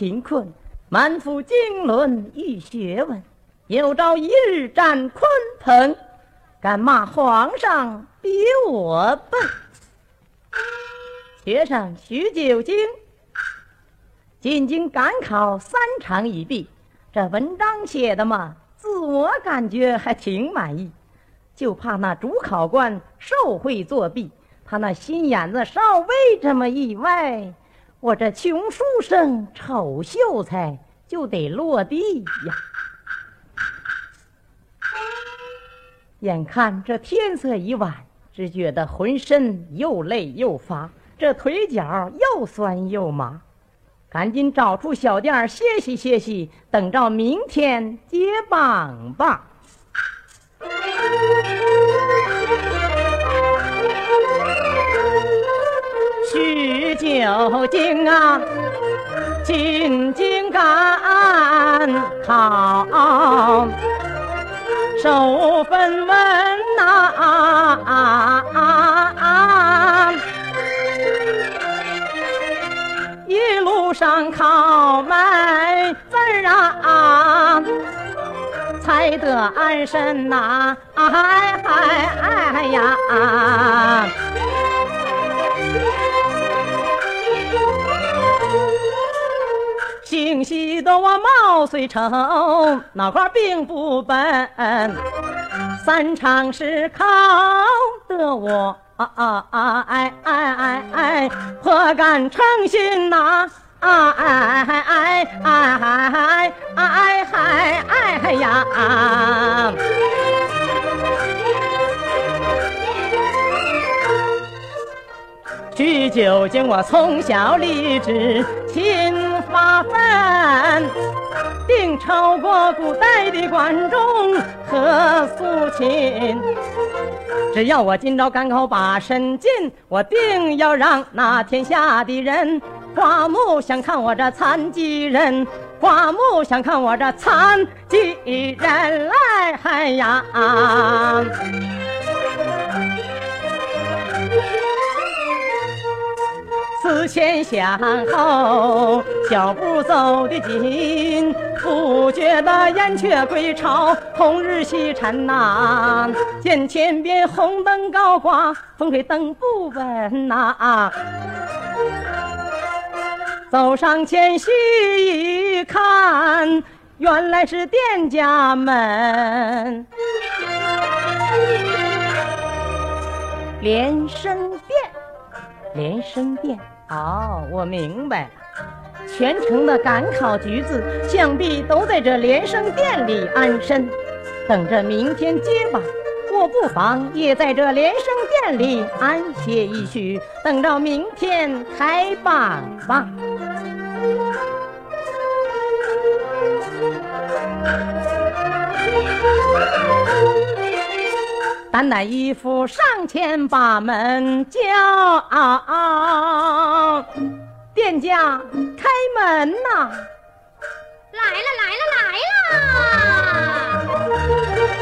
贫困，满腹经纶与学问，有朝一日占鲲鹏，敢骂皇上比我笨。学生徐九经，进京赶考三场已毕，这文章写的嘛，自我感觉还挺满意，就怕那主考官受贿作弊，他那心眼子稍微这么一歪，我这穷书生丑秀才就得落地呀。眼看这天色已晚，只觉得浑身又累又乏。这腿脚又酸又麻，赶紧找处小店歇息歇息，等着明天接棒吧。取酒精啊，进京赶考，受分文呐。一路上靠卖字儿啊，才得安身呐！哎哎哎呀！姓西的我貌虽丑，脑瓜并不笨，三场是考得我。啊啊啊！哎哎哎哎，颇敢诚心呐！啊哎哎哎哎哎哎哎哎呀！去九经，我从小立志勤发奋，定超过古代的管仲和苏秦。只要我今朝赶考把身进，我定要让那天下的人刮目相看我这残疾人，刮目相看我这残疾人来嗨呀！思前想后，脚步走得紧，不觉得燕雀归巢，红日西沉呐。见前边红灯高挂，风吹灯不稳呐。走上前细一看，原来是店家们，连声变。连声变哦，我明白了，全城的赶考橘子想必都在这连声店里安身，等着明天接榜。我不妨也在这连声店里安歇一宿，等着明天开榜吧。担待衣服上前把门叫，店家开门呐！来了来了来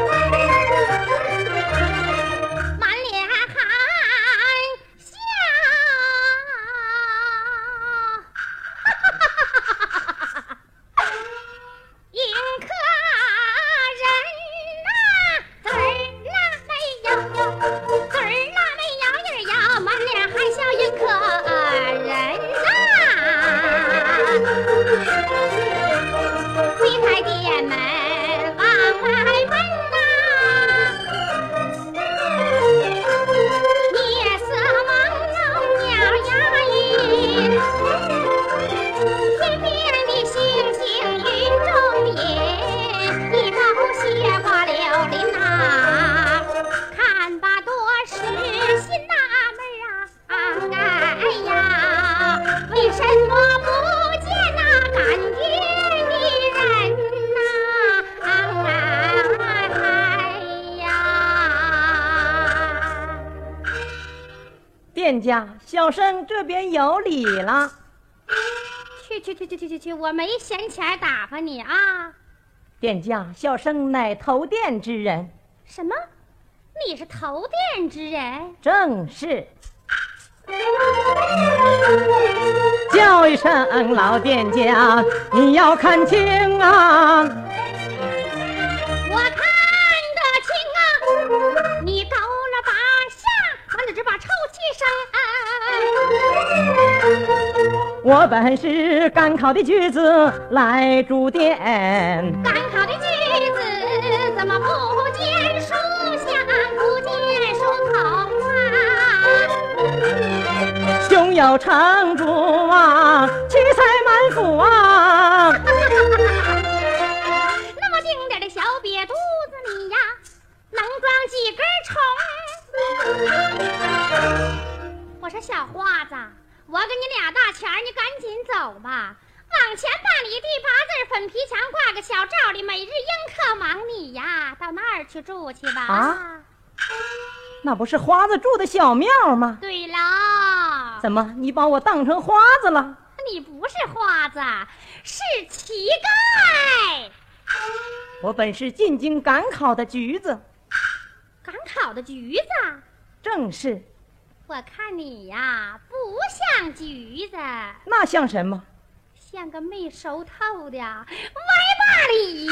了！店家，小生这边有礼了。去去去去去去去，我没闲钱打发你啊。店家，小生乃投店之人。什么？你是投店之人？正是。叫一声老店家，你要看清啊！我看我本是赶考的举子来住店，赶考的举子怎么不见书香，不见书头啊？胸有成竹啊，七彩满腹啊！那么丁点的小瘪肚子里呀，能装几根虫？我说小花子，我给你俩大钱儿，你赶紧走吧。往前半里地八字粉皮墙挂个小罩里，每日应客忙你呀，到那儿去住去吧。啊那不是花子住的小庙吗？对了，怎么你把我当成花子了？你不是花子，是乞丐。我本是进京赶考的橘子，赶考的橘子，正是。我看你呀，不像橘子，那像什么？像个没熟透的歪把梨。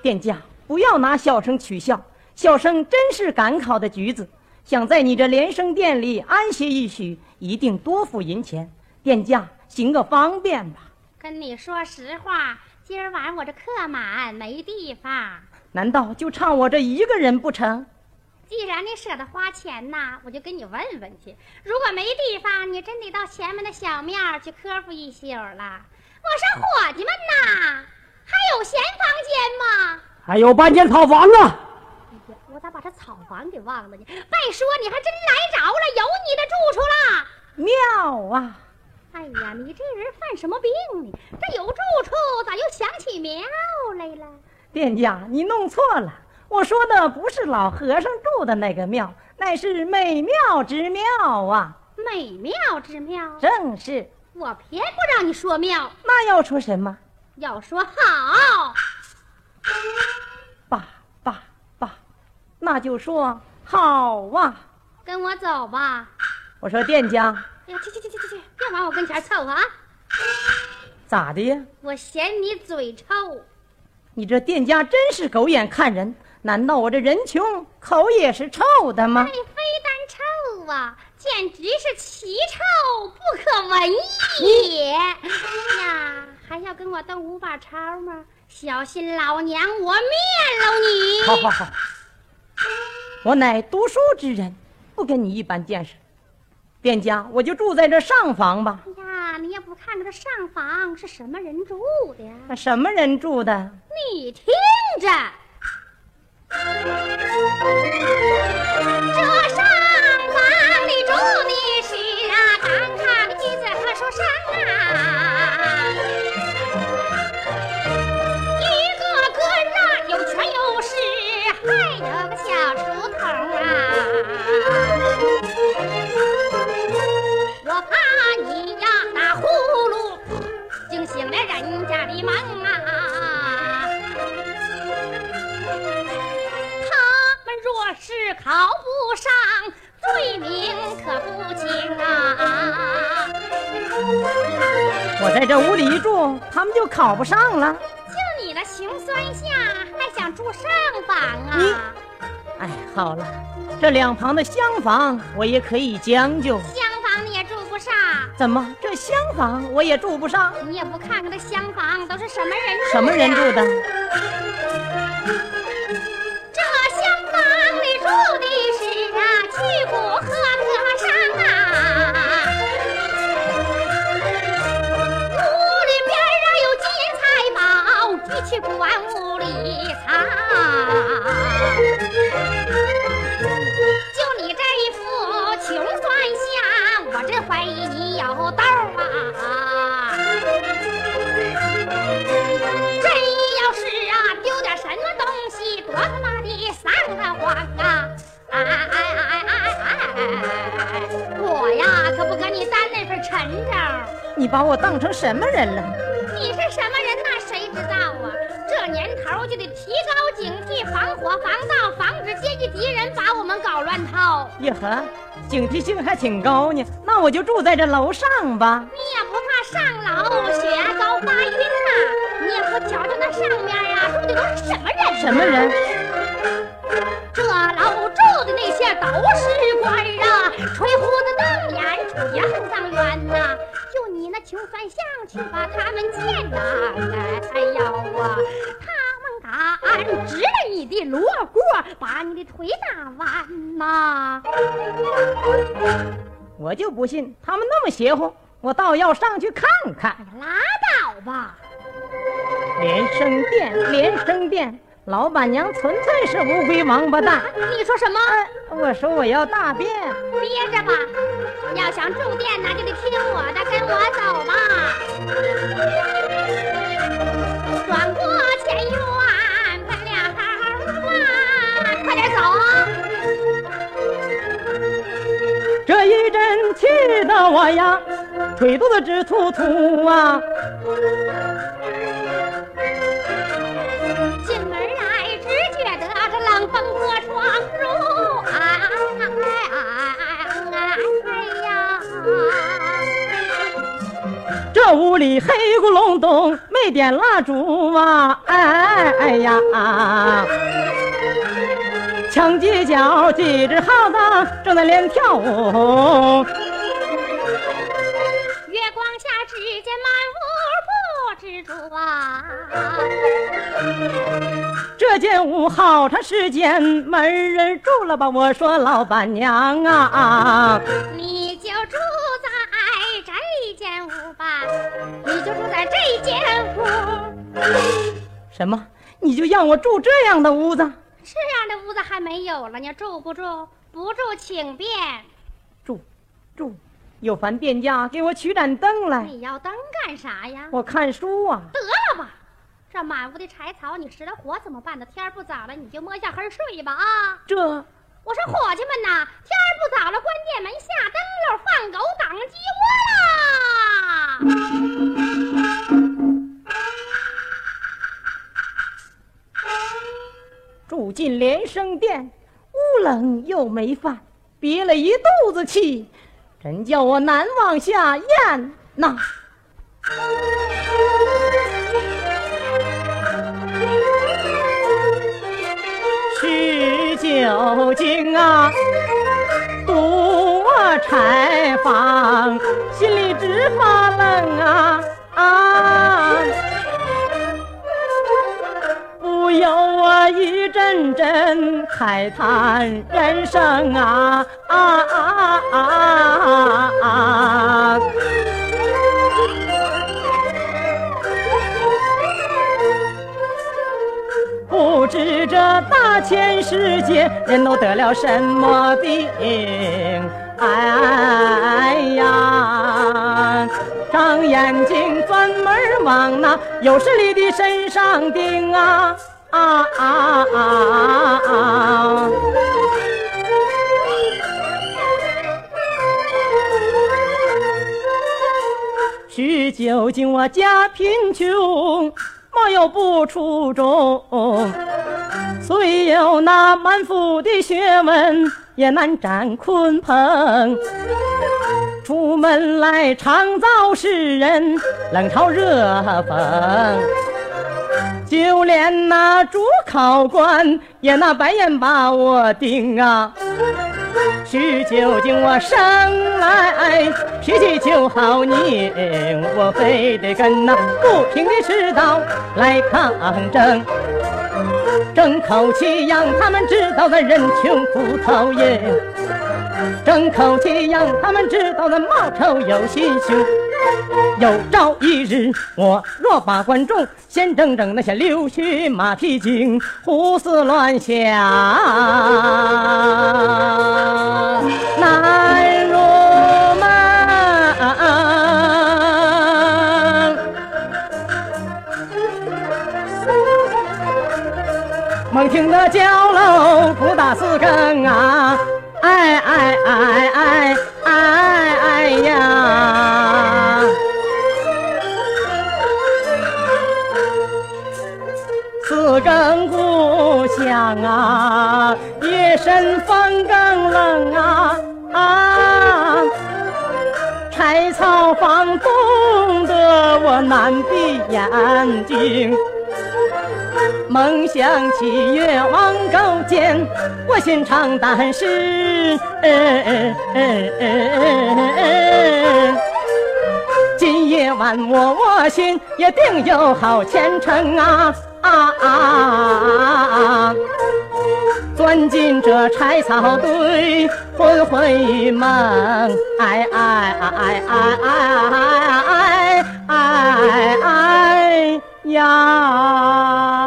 店家，不要拿小生取笑，小生真是赶考的橘子，想在你这连生店里安歇一宿，一定多付银钱。店家，行个方便吧。跟你说实话，今儿晚我这客满，没地方。难道就差我这一个人不成？既然你舍得花钱呐，我就跟你问问去。如果没地方，你真得到前面的小庙去磕负一宿了。我说伙计们呐，还有闲房间吗？还有半间草房啊！我咋把这草房给忘了呢？再说，你还真来着了，有你的住处了。妙啊！哎呀，你这人犯什么病呢？这有住处，咋又想起庙来了？店家，你弄错了，我说的不是老和尚住的那个庙，乃是美妙之庙啊！美妙之妙，正是。我偏不让你说妙，那要说什么？要说好。爸爸爸，那就说好啊！跟我走吧。我说店家，哎呀，去去去去去去，别往我跟前凑合啊！咋的呀？我嫌你嘴臭。你这店家真是狗眼看人，难道我这人穷口也是臭的吗你？非但臭啊，简直是奇臭不可闻也！呀，还要跟我斗五把抄吗？小心老娘我灭了你！好好好，我乃读书之人，不跟你一般见识。店家，我就住在这上房吧。哎呀，你也不看看这上房是什么人住的呀？那什么人住的？你听着，这上房的住的是啊，赶考的女子和书生啊，考不上，罪名可不轻啊！我在这屋里一住，他们就考不上了。就你那穷酸相，还想住上房你啊？哎，好了，这两旁的厢房我也可以将就。厢房你也住不上，怎么这厢房我也住不上？你也不看看这厢房都是什么人住的？什么人住的？就你这一副穷酸相，我真怀疑你有痘啊！真要是啊丢点什么东西，多他妈的丧得慌啊！哎哎哎哎哎！我呀可不跟你担那份沉重。你把我当成什么人了？高警惕，防火防盗，防止阶级敌人把我们搞乱套。叶和，警惕性还挺高呢。那我就住在这楼上吧。你也不怕上楼血压高发晕呐？你也不瞧瞧那上面啊住的都是什么人？什么人？这楼住的那些都是官啊，吹胡子瞪眼，出言很当冤呐。就你那穷酸相去把他们见呐，哎呀啊，他们敢指了你的锣鼓，把你的腿打弯呐！我就不信他们那么邪乎，我倒要上去看看。拉倒吧！连升殿，连升殿。老板娘纯粹是乌龟王八蛋！你说什么？我说我要大便，憋着吧。要想住店，那就得听我的，跟我走吧。我呀，腿肚子直突突啊！进门来只觉得这屋里黑咕隆咚，没点蜡烛啊！哎哎呀！墙犄角几只耗子正在练跳舞。啊！这间屋好长时间没人住了吧？我说老板娘啊，你就住在这。间屋吧，你就住在这间屋。什么？你就让我住这样的屋子？这样的屋子还没有了，呢住不住？不住，请便。住，住。有烦店家给我取盏灯来。你要灯干啥呀？我看书啊。得了吧，这满屋的柴草，你拾了火怎么办呢？天不早了，你就摸下黑睡吧啊。这，我说伙计们呐，天不早了，关店门，下灯笼，放狗挡鸡窝啦。住进连生殿，屋冷又没饭，憋了一肚子气，真叫我难往下咽呐。许九经啊，堵我柴房，心里直发冷啊啊！有我一阵阵慨叹人生啊啊啊啊啊啊！不知这大千世界人都得了什么病？哎呀，长眼睛专门往那有势力的身上盯啊啊啊啊啊！许九经我家贫穷。莫有不出众，虽有那满腹的学问，也难展鲲鹏。出门来常遭世人冷嘲热讽，就连那主考官也那白眼把我盯啊。许九经我生来脾气就好拧，我非得跟那不平的世道来抗争，争口气让他们知道那人穷苦讨厌，争口气让他们知道那冒丑有心胸。有朝一日，我若把观众先整整那些溜须马屁精，胡思乱想，难入梦。猛听得角楼鼓打四更啊，哎哎哎哎哎哎呀！四更鼓响啊，夜深风更冷啊啊，柴草房冻得我难闭眼睛。梦想起越王勾践，我心肠胆是。今夜晚我我心也定有好前程啊啊啊！钻进这柴草堆，魂魂欲梦，哎哎哎哎哎哎哎哎呀！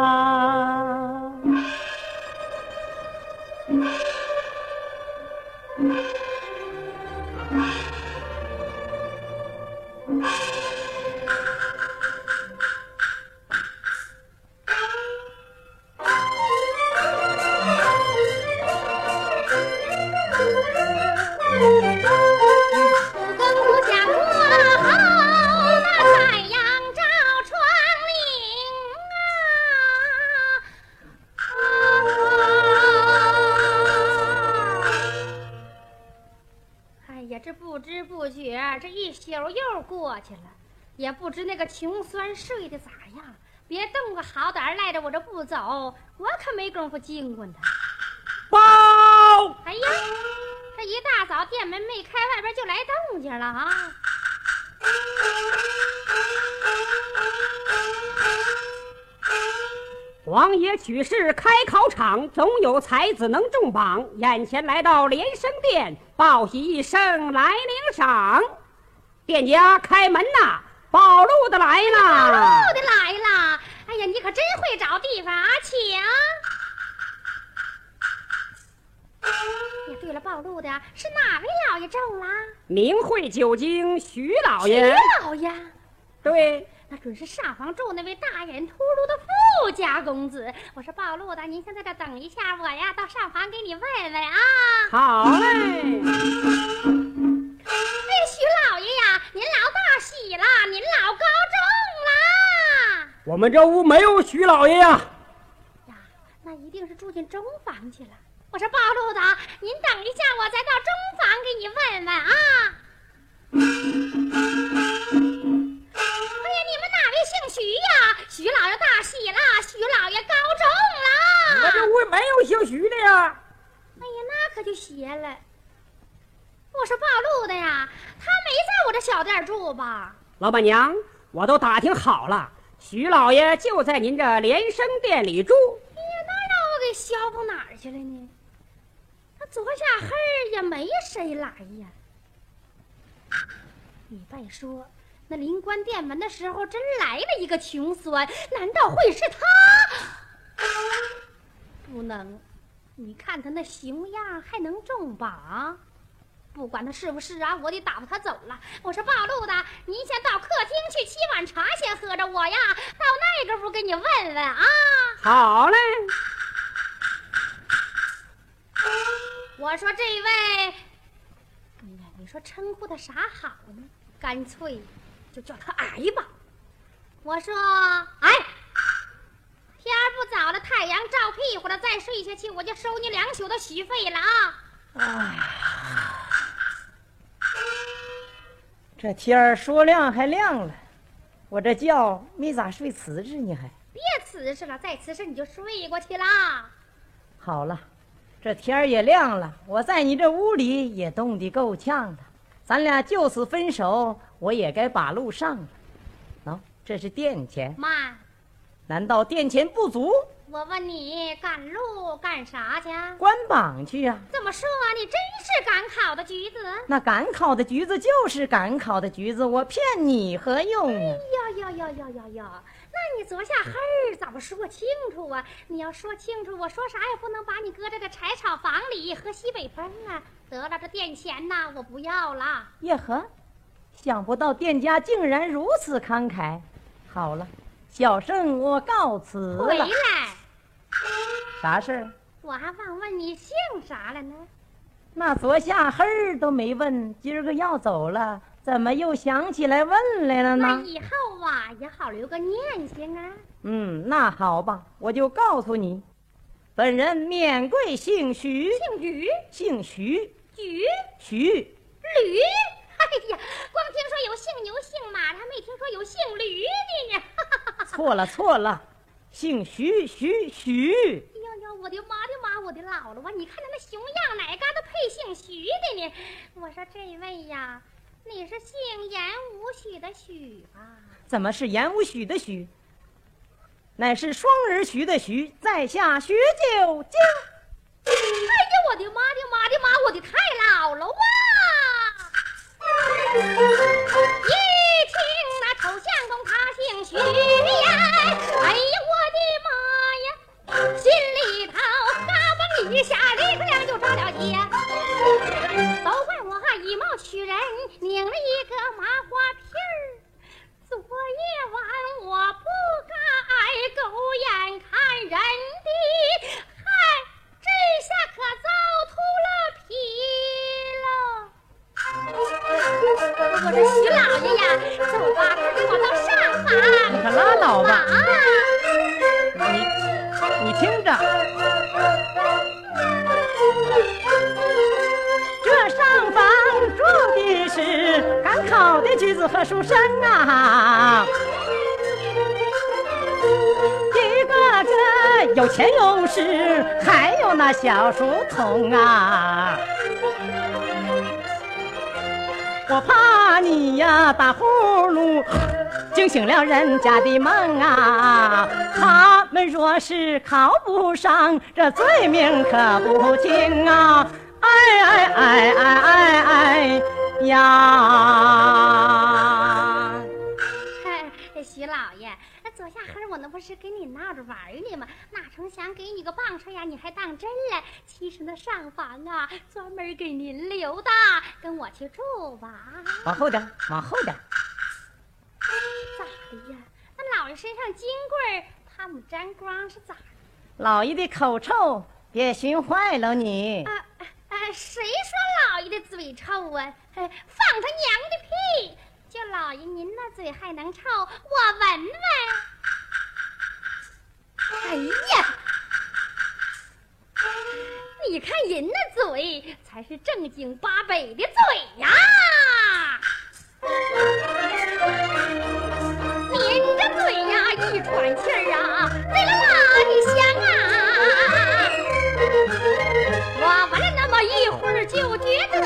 也不知那个穷酸睡得咋样，别动个好歹赖着我这不走，我可没工夫惊唤他。报！哎呀，早店门没开，外边就来动静了啊！王爷娶婿开考场，总有才子能中榜。眼前来到连生殿，报喜一声来领赏。店家开门呐！宝路的来了，宝路的来了。哎呀，你可真会找地方啊，请。呀，对了，暴露的是哪位老爷中了？名会九经徐老爷。徐老爷，对，那准是上房住那位大眼秃噜的富家公子。我说暴露的，您先在这等一下，我呀到上房给你问问啊。好嘞。哎徐老爷呀，您老大喜了，您老高中了。我们这屋没有徐老爷呀。呀，那一定是住进中房去了。我说暴露的，您等一下，我再到中房给你问问啊。哎呀，你们哪位姓徐呀？徐老爷大喜了，徐老爷高中了。我这屋没有姓徐的呀。哎呀，那可就邪了。我说暴露的呀，他没在我这小店住吧？老板娘，我都打听好了，徐老爷就在您这连生店里住。哎呀，那让我给消到哪儿去了呢？昨下黑儿也没谁来呀。你别说，那临关店门的时候，真来了一个穷酸，难道会是他？不能，你看他那熊样，还能中榜？不管他是不是啊，我得打发他走了。我说暴露的，您先到客厅去沏碗茶，先喝着。我呀，到那个屋给你问问啊。好嘞。我说这位，哎呀，你说称呼他啥好呢？干脆就叫他矮吧。我说，哎，天不早了，太阳照屁股了，再睡下去我就收你两宿的许费了啊。哎。这天儿说亮还亮了，我这觉没咋睡瓷实呢，还别瓷实了，再瓷实你就睡过去了。好了，这天儿也亮了，我在你这屋里也冻得够呛的，咱俩就此分手，我也该把路上了。喏，这是店钱。妈，难道店钱不足？我问你赶路干啥去？关榜去呀！这么说，你真是赶考的橘子？那赶考的橘子就是赶考的橘子，我骗你何用？哎呀呀呀呀呀呀！那你昨下黑儿怎么说清楚啊？你要说清楚，我说啥也不能把你搁这个柴草房里喝西北风啊！得了，这店钱呐，我不要了。耶呵，想不到店家竟然如此慷慨。好了，小生我告辞了。回来。啥事儿？我还忘问你姓啥了呢。那昨下黑儿都没问，今儿个要走了，怎么又想起来问来了呢？那以后啊，也好留个念想啊。嗯，那好吧，我就告诉你，本人免贵姓徐，姓徐，姓徐，举徐驴。哎呀，光听说有姓牛、姓马的，还没听说有姓驴的呢。错了错了，姓徐徐徐，哎呦呦，我的妈的妈，我的姥姥啊！你看他那熊样，哪嘎达配姓徐的呢？我说这位呀，你是姓严无许的许吧？怎么是严无许的许？乃是双人徐的徐，在下徐九江。哎呀，我的妈的妈的妈，我的太姥姥啊！一听那丑相公他姓徐呀，哎呀，我的妈呀，心里头嘎嘣一下，立刻亮就着了急。都怪我以貌取人，拧了一个麻花辫儿。昨夜晚我不该狗眼看人低，嗨，这下可糟秃了皮了。我说考的举子和书生啊，一个个有钱有势，还有那小书童啊。我怕你呀打呼噜，惊醒了人家的梦啊！他们若是考不上，这罪名可不轻啊！哎哎哎哎哎哎呀！是跟你闹着玩呢吗？哪成想给你个棒槌呀，你还当真了？其实那上房啊，专门给您留的，跟我去住吧。往后点，往后点。咋的呀？那老爷身上金棍儿，怕我们沾光是咋的？老爷的口臭，别熏坏了你。啊啊啊！谁说老爷的嘴臭啊？哎，放他娘的屁！就老爷您那嘴还能臭，我闻闻。哎呀，你看人那嘴才是正经八百的嘴呀！您这嘴呀，一喘气儿啊，贼啦啦的响啊！我闻了那么一会儿，就觉得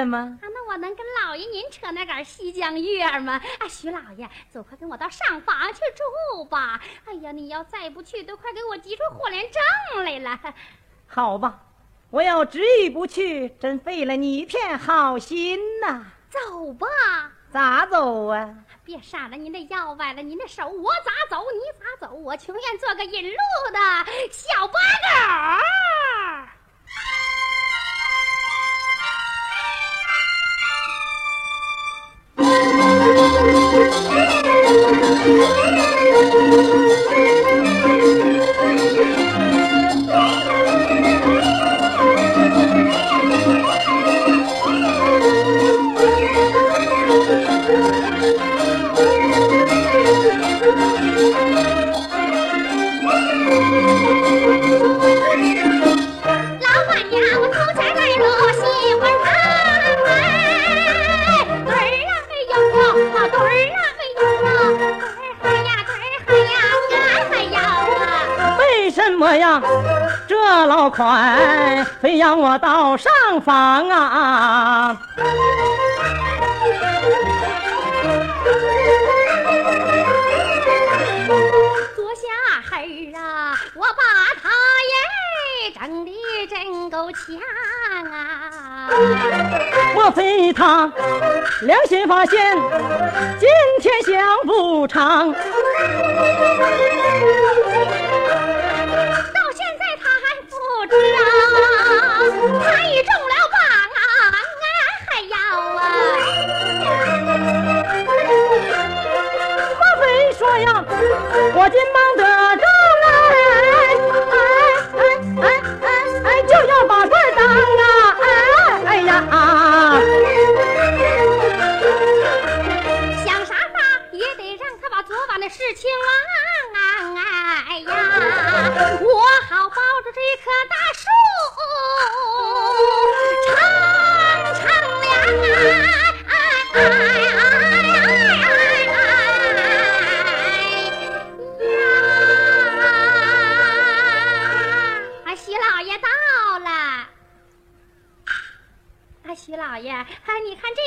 啊，那我能跟老爷您扯那杆西江月儿吗？啊，徐老爷，走，快跟我到上房去住吧。哎呀，你要再不去，都快给我急出火连症来了。好吧，我要执意不去，真费了你一片好心呐。走吧，咋走啊？别傻了，您的腰崴了，您的手我咋走你咋走，我情愿做个引路的小八狗 Thank you. 要快，非要我到上房啊！坐下黑啊，我把他耶整的真够呛啊！莫非他良心发现，今天想不长？我今忙得着来，哎哎哎哎哎，就要把官当啊！哎哎呀！想啥法也得让他把昨晚的事情忘啊！哎呀，我好抱着这棵大树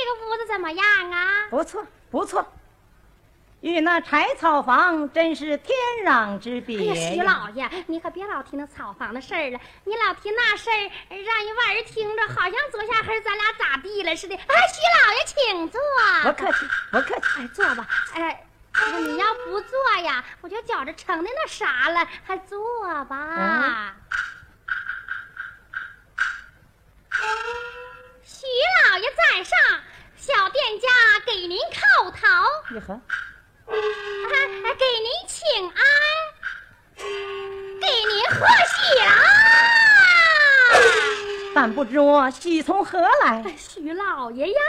个屋子怎么样啊？不错不错，与那柴草房真是天壤之哎别呀，徐！老爷，你可别老提那草房的事儿了，你老提那事儿，让人外人听着好像昨下黑咱俩咋地了似的。哎，徐老爷，请坐。不客气不客气。哎，坐吧。哎，哎你要不坐呀，我就觉着成的那啥了，还坐吧。嗯徐老爷在上，小店家给您叩头。你呵，哎，给您请安，给您贺喜了！但不知我喜从何来？哎徐老爷呀，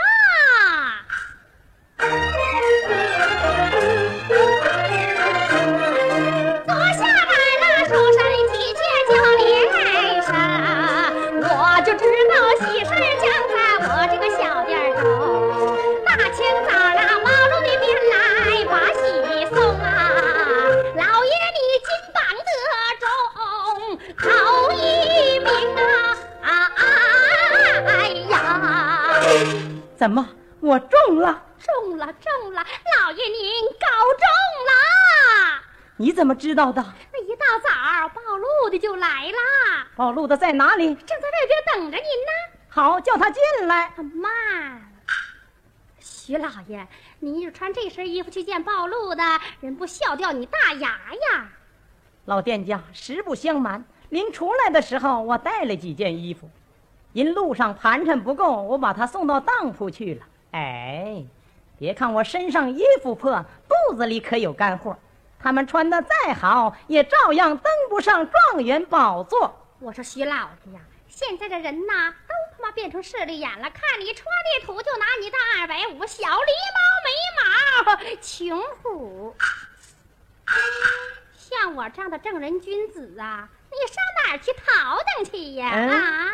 知道的？那一大早暴露的就来啦，暴露的在哪里？正在外边等着您呢。好，叫他进来。妈，徐老爷，您就穿这身衣服去见暴露的，人不笑掉你大牙呀？老店家，实不相瞒，临出来的时候我带了几件衣服，因路上盘缠不够，我把他送到当铺去了。哎，别看我身上衣服破，肚子里可有干货。他们穿的再好，也照样登不上状元宝座。我说徐老爷呀，现在的人呐，都他妈变成势利眼了，看你穿的土就拿你当二百五，小狸猫没毛，穷虎。像我这样的正人君子啊，你上哪儿去淘腾去呀？嗯啊！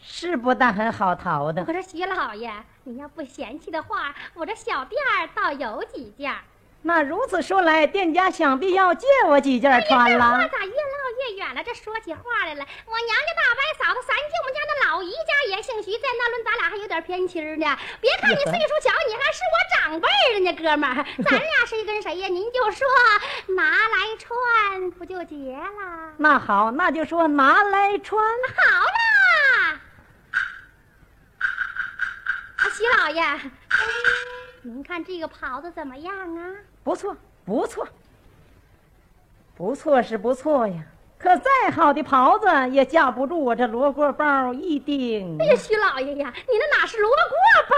是不但很好淘的我，说徐老爷，你要不嫌弃的话，我这小店儿倒有几件儿。那如此说来，店家想必要借我几件穿话了。咋越唠越远了？这说起话来了，我娘家大伯嫂子三舅母家那老姨家也姓徐，在那论咱俩还有点偏亲呢。别看你岁数小，你还是我长辈儿了呢，哥们儿。咱俩谁跟谁呀？您就说拿来穿，不就结了？那好，那就说拿来穿。好啦，啊，徐老爷，您看这个袍子怎么样啊？不错，不错，不错是不错呀。可再好的袍子也架不住我这罗锅包一顶哎。呀，徐老爷呀，您那哪是罗锅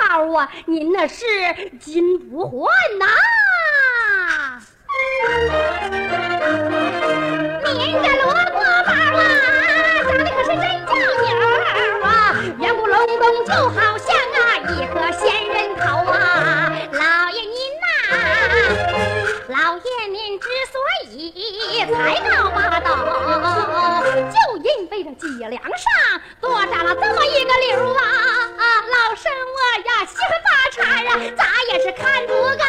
包啊？您那是金不换呐！您这罗锅包啊，长得可是真叫牛啊，圆鼓隆咚，就好像啊一颗仙人头啊！老爷，您之所以才高八斗，就因为这脊梁上多长了这么一个瘤啊！老身我呀，心发颤啊，咋也是看不够啊，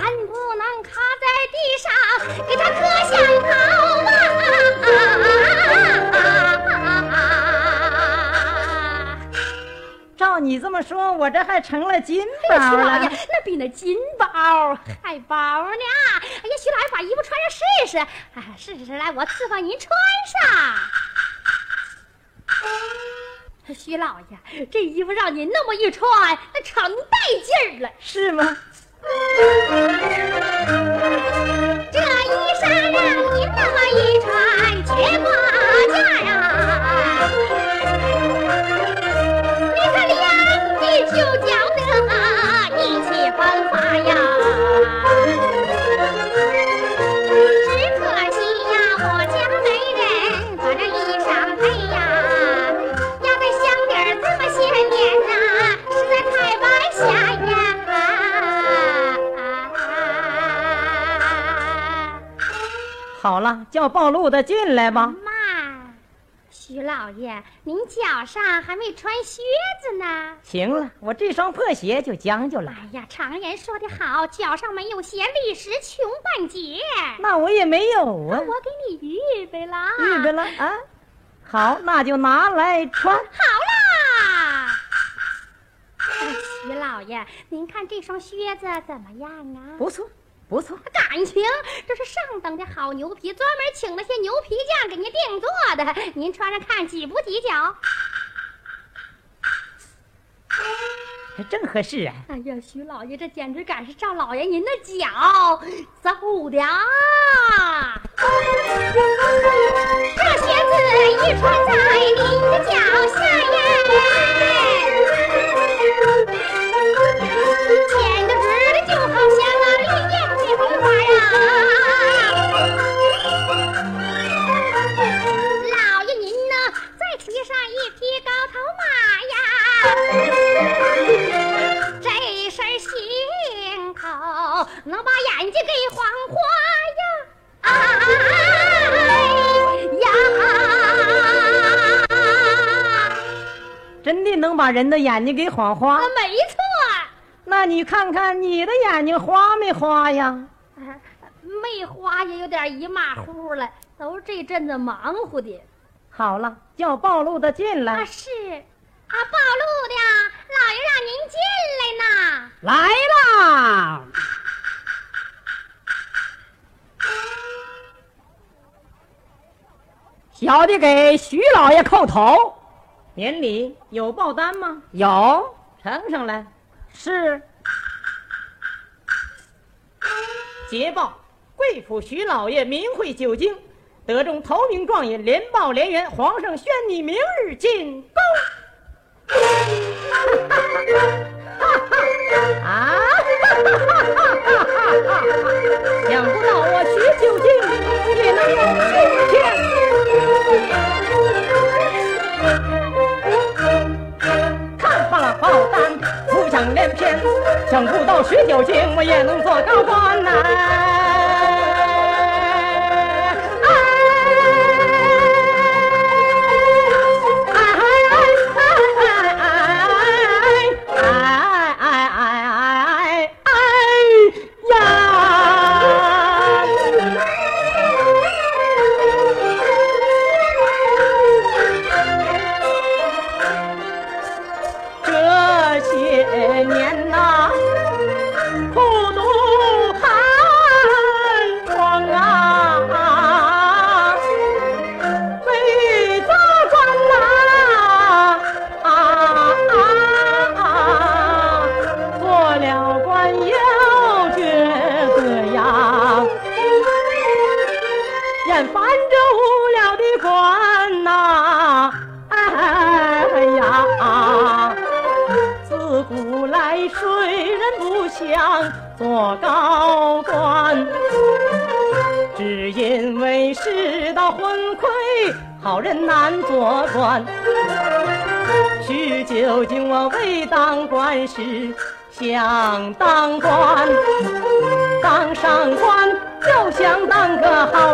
恨不能趴在地上给他磕响头啊！照你这么说，我这还成了金宝了？那比那金。包还包呢！哎呀，徐老爷把衣服穿上试一试，哎，试试试，来，我伺候您穿上。徐老爷，这衣服让您那么一穿，那成带劲儿了。是吗？这衣裳让您那么一穿，绝不好了，叫暴露的进来吧。妈，徐老爷，您脚上还没穿靴子呢。行了，我这双破鞋就将就了。哎呀，常言说得好，脚上没有鞋，历时穷半截。那我也没有啊，我给你预备了，预备了啊。好，那就拿来穿。好啦。哎徐老爷，您看这双靴子怎么样啊？不错，不错。感情这是上等的好牛皮，专门请了些牛皮匠给您定做的，您穿上看挤不挤脚？这正合适啊。哎呀，徐老爷，这简直赶上赵老爷您的脚走的啊！这鞋子一穿在您的脚下呀，一匹高头马呀！这身行头能把眼睛给晃花呀！哎呀！真的能把人的眼睛给晃花啊，？没错，那你看看你的眼睛花没花呀？啊没花也有点一马虎了，都是这阵子忙活的。好了，叫暴露的进来啊，来。是啊，暴露的，老爷让您进来呢。来啦！小的给徐老爷叩头，年里有报单吗？有呈上来。是捷报：贵府徐老爷名讳久经，得中头名状元，连报连元。皇上宣你明日进宫。啊！想不到我徐九经也能有今天。看罢了报单，浮想联翩，想不到徐九经我也能做高官呐、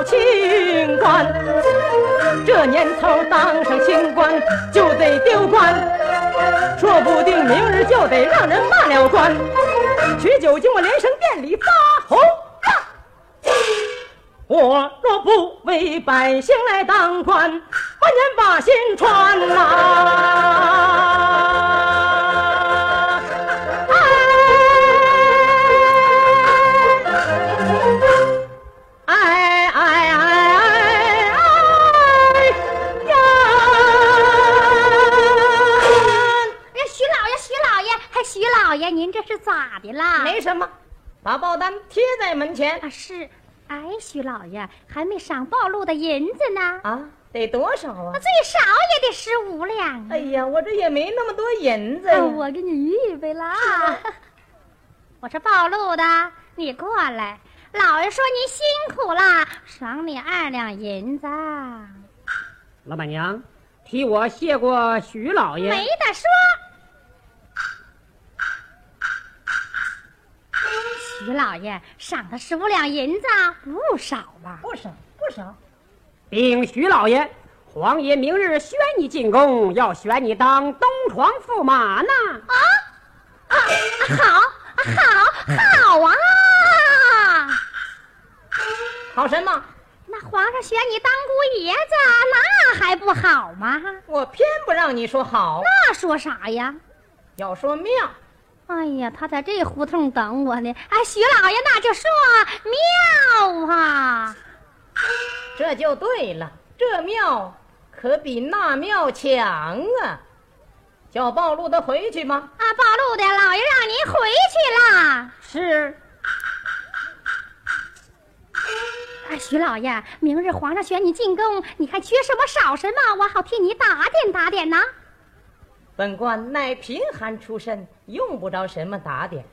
清官。这年头当上清官就得丢官。说不定明日就得让人骂了官。取酒经我连声店里发红！我若不为百姓来当官，万年把心穿呐、爷，您这是咋的啦？没什么，把报单贴在门前啊，是。哎，徐老爷还没赏暴露的银子呢。啊，得多少啊？最少也得十五两。哎呀，我这也没那么多银子。我给你预备了。我是报路的，你过来。老爷说您辛苦了，赏你二两银子。老板娘，替我谢过徐老爷。没得说。徐老爷赏他十五两银子，不少吧？不少，不少。禀徐老爷，皇爷明日宣你进宫，要选你当东床驸马呢。啊啊！好，好，好啊！好什么？那皇上选你当姑爷子，那还不好吗？我偏不让你说好。那说啥呀？要说妙。哎呀，他在这胡同等我呢。哎，徐老爷，那就说妙啊。这就对了，这庙可比那庙强啊。叫暴露的回去吗？啊，暴露的老爷让您回去啦。是。啊，徐老爷，明日皇上选你进宫，你还缺什么少什么，我好替你打点打点呢。本官乃贫寒出身，用不着什么打点。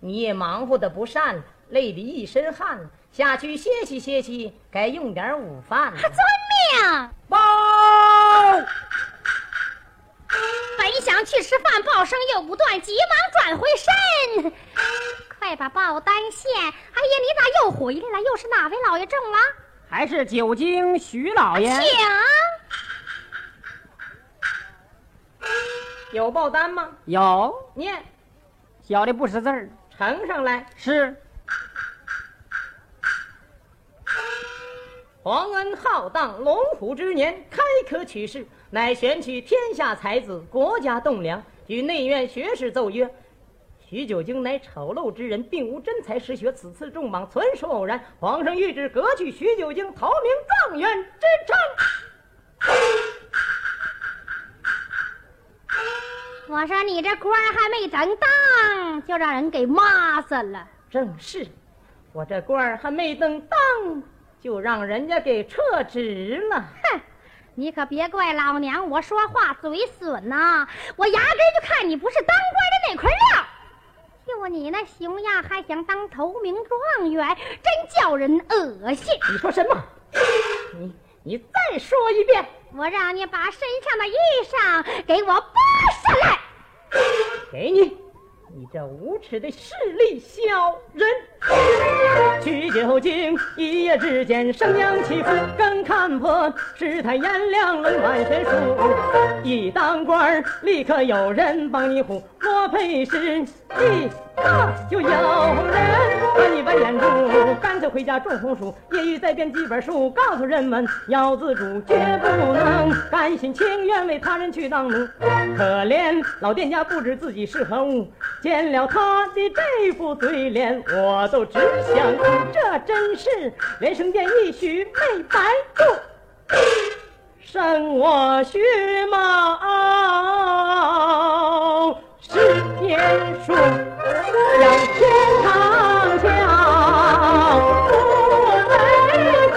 你也忙活的不善，累得一身汗，下去歇息歇息，该用点午饭了。遵命。报。本想去吃饭，报声又不断，急忙转回身。快把报单献！哎呀，你咋又回来了？又是哪位老爷中了？还是九京徐老爷？请。有报单吗？有。念。小的不识字儿，呈上来。是。皇恩浩荡，龙虎之年，开科取士，乃选取天下才子，国家栋梁。与内院学士奏曰。徐九经乃丑陋之人，并无真才实学，此次重榜纯属偶然。皇上谕旨，革去徐九京头名状元之称。我说你这官还没整当，就让人给骂死了。正是，我这官还没等当，就让人家给撤职了。哼，你可别怪老娘，我说话嘴损呐！我压根就看你不是当官的那块料。就你那熊样，还想当头名状元，真叫人恶心！你说什么？你你再说一遍！我让你把身上的衣裳给我剥下来！给你。你这无耻的势利小人！取酒精一夜之间生养起伏，更看破世态炎凉，冷暖悬殊。一当官立刻有人帮你护，我配是一大就有人把你把眼住，干脆回家种红薯，业余再编几本书，告诉人们要自主，绝不能甘心情愿为他人去当奴。可怜老店家不知自己是何物。见了他的这副嘴脸，我都只想。这真是连生殿一许没白过，生我血马。十年树，让天堂叫不为苦。